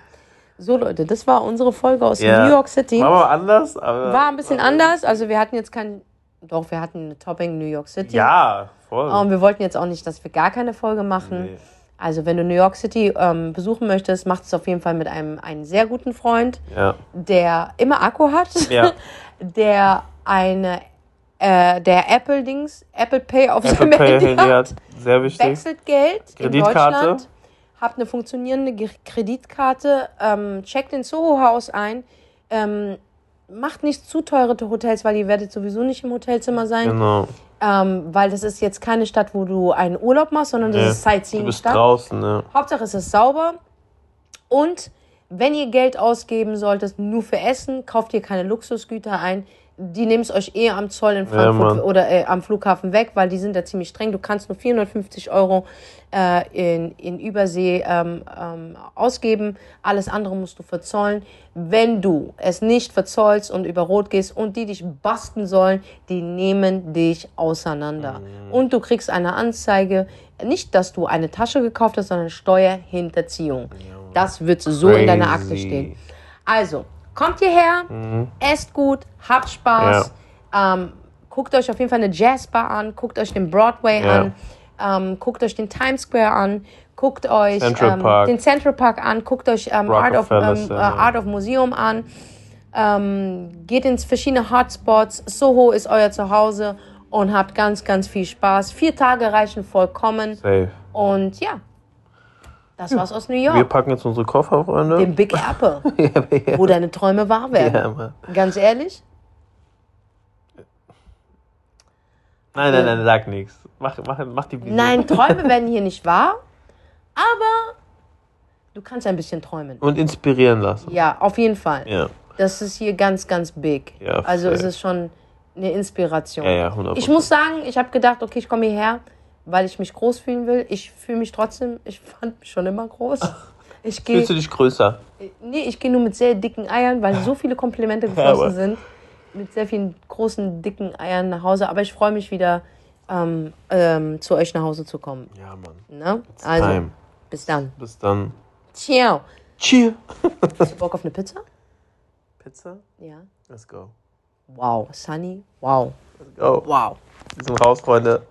So, Leute, das war unsere Folge aus Ja. New York City. War mal anders, aber. War ein bisschen anders. Also, wir hatten jetzt kein. Doch, wir hatten eine Topping New York City. Ja, voll. Und wir wollten jetzt auch nicht, dass wir gar keine Folge machen. Nee. Also, wenn du New York City ähm, besuchen möchtest, macht es auf jeden Fall mit einem, einem sehr guten Freund, Ja. der immer Akku hat, Ja. [laughs] der eine, äh, der Apple-Dings, Apple Pay auf Apple seinem Pay Handy Handy hat. Sehr wichtig. wechselt Geld in Kreditkarte. Deutschland, habt eine funktionierende Kreditkarte, ähm, checkt in Soho-Haus ein, ähm, macht nicht zu teure Hotels, weil ihr werdet sowieso nicht im Hotelzimmer sein. Genau. Ähm, weil das ist jetzt keine Stadt, wo du einen Urlaub machst, sondern das Nee. ist Du bist Sightseeing-Stadt. draußen, ne? Hauptsache es ist sauber. Und wenn ihr Geld ausgeben solltet, nur für Essen, kauft ihr keine Luxusgüter ein. Die nehmen es euch eh am Zoll in Frankfurt Mann. oder äh, am Flughafen weg, weil die sind da ziemlich streng. Du kannst nur 450 Euro äh, in, in Übersee ähm, ähm, ausgeben. Alles andere musst du verzollen. Wenn du es nicht verzollst und über Rot gehst und die dich basten sollen, die nehmen dich auseinander. Und du kriegst eine Anzeige. Nicht, dass du eine Tasche gekauft hast, sondern Steuerhinterziehung. Das wird so in deiner Akte Crazy. stehen. Also, kommt hierher, esst gut, habt Spaß. Ähm, guckt euch auf jeden Fall eine Jazzbar an, guckt euch den Broadway Ja. an, ähm, guckt euch den Times Square an, guckt euch Central ähm, den Central Park an, guckt euch ähm, Art, of, ähm, äh, Art of Museum an, ähm, geht ins verschiedene Hotspots. Soho ist euer Zuhause und habt ganz, ganz viel Spaß. Vier Tage reichen vollkommen. Safe. Und ja, das war's aus New Wir York. packen jetzt unsere Koffer, Freunde. Dem Big Apple, [laughs] ja, ja. wo deine Träume wahr werden. ja. Ganz ehrlich, Nein, nein, nein, sag nichts. Mach, mach, mach die Vision. nein, Träume [laughs] werden hier nicht wahr, aber du kannst ein bisschen träumen. Und inspirieren lassen. Ja, auf jeden Fall. Ja. Das ist hier ganz, ganz big. Ja, also es ist schon eine Inspiration. Ja, ja, 100%. Ich muss sagen, ich habe gedacht, okay, ich komme hierher, weil ich mich groß fühlen will. Ich fühle mich trotzdem, ich fand mich schon immer groß. [laughs] Ich gehe, Fühlst du dich größer? nee, ich gehe nur mit sehr dicken Eiern, weil so viele Komplimente [laughs] geflossen sind. Mit sehr vielen großen, dicken Eiern nach Hause. Aber ich freue mich wieder, ähm, ähm, zu euch nach Hause zu kommen. Ja, Mann. Ne? Also, Time. bis dann. Bis dann. Ciao. Cheer. [laughs] Hast du Bock auf eine Pizza? Pizza? Ja. Let's go. Wow. Sunny? Wow. Let's go. Wow. Wir sind raus, Freunde.